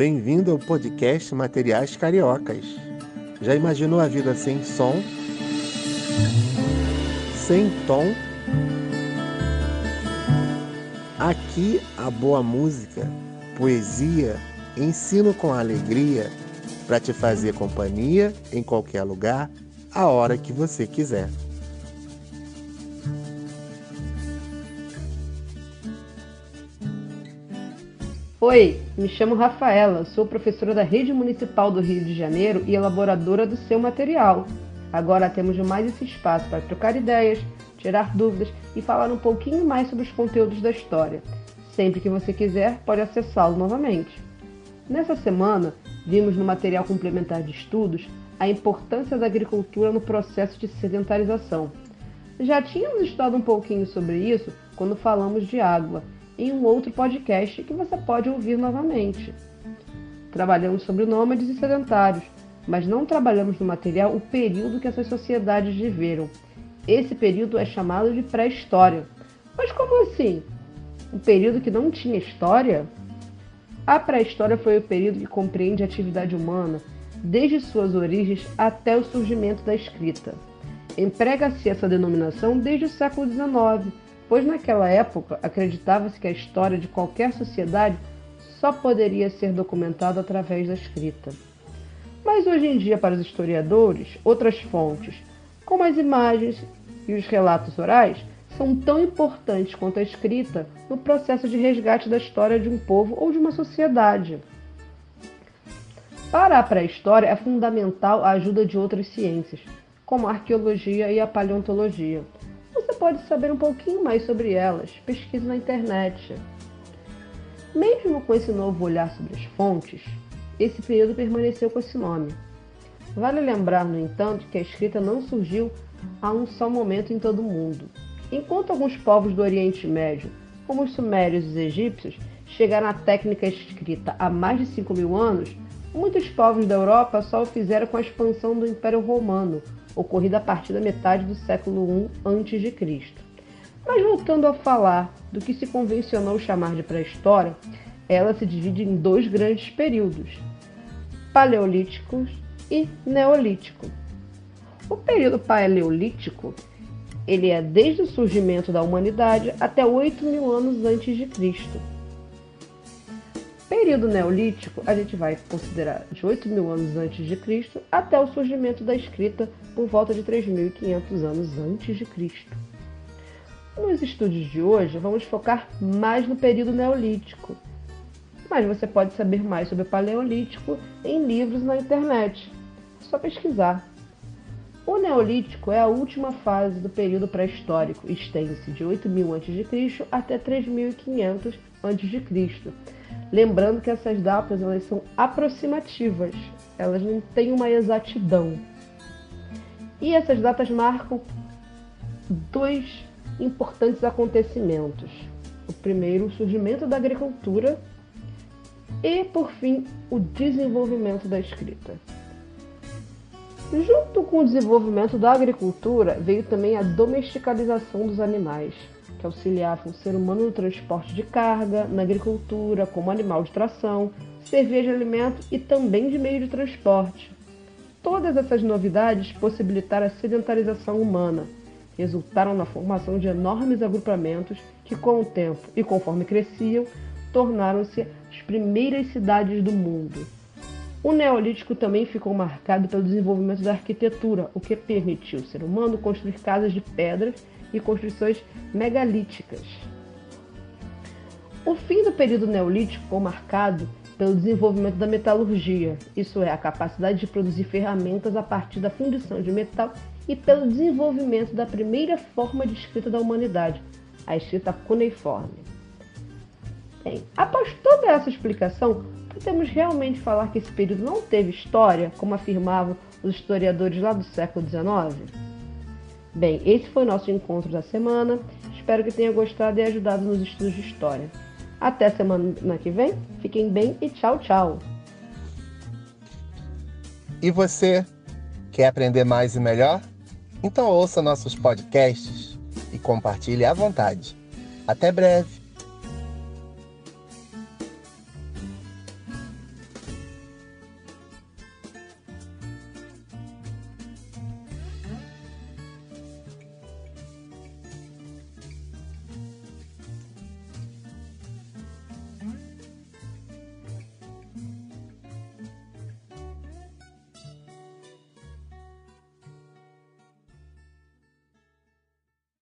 Bem-vindo ao podcast Materiais Cariocas. Já imaginou a vida sem som? Sem tom? Aqui a boa música, poesia, ensino com alegria para te fazer companhia em qualquer lugar, a hora que você quiser. Oi, me chamo Rafaela, sou professora da Rede Municipal do Rio de Janeiro e elaboradora do seu material. Agora temos mais esse espaço para trocar ideias, tirar dúvidas e falar um pouquinho mais sobre os conteúdos da história. Sempre que você quiser, pode acessá-lo novamente. Nessa semana, vimos no material complementar de estudos a importância da agricultura no processo de sedentarização. Já tínhamos estudado um pouquinho sobre isso quando falamos de água em um outro podcast que você pode ouvir novamente. Trabalhamos sobre nômades e sedentários, mas não trabalhamos no material o período que essas sociedades viveram. Esse período é chamado de pré-história. Mas como assim? Um período que não tinha história? A pré-história foi o período que compreende a atividade humana desde suas origens até o surgimento da escrita. Emprega-se essa denominação desde o século XIX, pois naquela época acreditava-se que a história de qualquer sociedade só poderia ser documentada através da escrita. Mas hoje em dia, para os historiadores, outras fontes, como as imagens e os relatos orais, são tão importantes quanto a escrita no processo de resgate da história de um povo ou de uma sociedade. Para a pré-história é fundamental a ajuda de outras ciências, como a arqueologia e a paleontologia pode saber um pouquinho mais sobre elas. Pesquise na internet. Mesmo com esse novo olhar sobre as fontes, esse período permaneceu com esse nome. Vale lembrar, no entanto, que a escrita não surgiu a um só momento em todo o mundo. Enquanto alguns povos do Oriente Médio, como os sumérios e os egípcios, chegaram à técnica escrita há mais de 5 mil anos, muitos povos da Europa só o fizeram com a expansão do Império Romano, ocorrida a partir da metade do século I a.C. Mas voltando a falar do que se convencionou chamar de pré-história, ela se divide em dois grandes períodos, paleolíticos e neolítico. O período paleolítico ele é desde o surgimento da humanidade até 8 mil anos antes de Cristo período neolítico, a gente vai considerar de 8 mil anos antes de Cristo até o surgimento da escrita por volta de 3.500 anos antes de Cristo. Nos estudos de hoje, vamos focar mais no período neolítico, mas você pode saber mais sobre o paleolítico em livros na internet. É só pesquisar. O Neolítico é a última fase do período pré-histórico, estende-se de 8.000 a.C. até 3.500 a.C Lembrando que essas datas elas são aproximativas, elas não têm uma exatidão. E essas datas marcam dois importantes acontecimentos. O primeiro, o surgimento da agricultura e, por fim, o desenvolvimento da escrita. Junto com o desenvolvimento da agricultura, veio também a domesticalização dos animais que auxiliavam o ser humano no transporte de carga, na agricultura, como animal de tração, servia de alimento e também de meio de transporte. Todas essas novidades possibilitaram a sedentarização humana, resultaram na formação de enormes agrupamentos que, com o tempo e conforme cresciam, tornaram-se as primeiras cidades do mundo. O Neolítico também ficou marcado pelo desenvolvimento da arquitetura, o que permitiu ao ser humano construir casas de pedras e construções megalíticas. O fim do período neolítico foi marcado pelo desenvolvimento da metalurgia, isso é, a capacidade de produzir ferramentas a partir da fundição de metal, e pelo desenvolvimento da primeira forma de escrita da humanidade, a escrita cuneiforme. Bem, após toda essa explicação, podemos realmente falar que esse período não teve história, como afirmavam os historiadores lá do século XIX? Bem, esse foi o nosso encontro da semana. Espero que tenha gostado e ajudado nos estudos de história. Até semana que vem. Fiquem bem e tchau, tchau. E você quer aprender mais e melhor? Então ouça nossos podcasts e compartilhe à vontade. Até breve!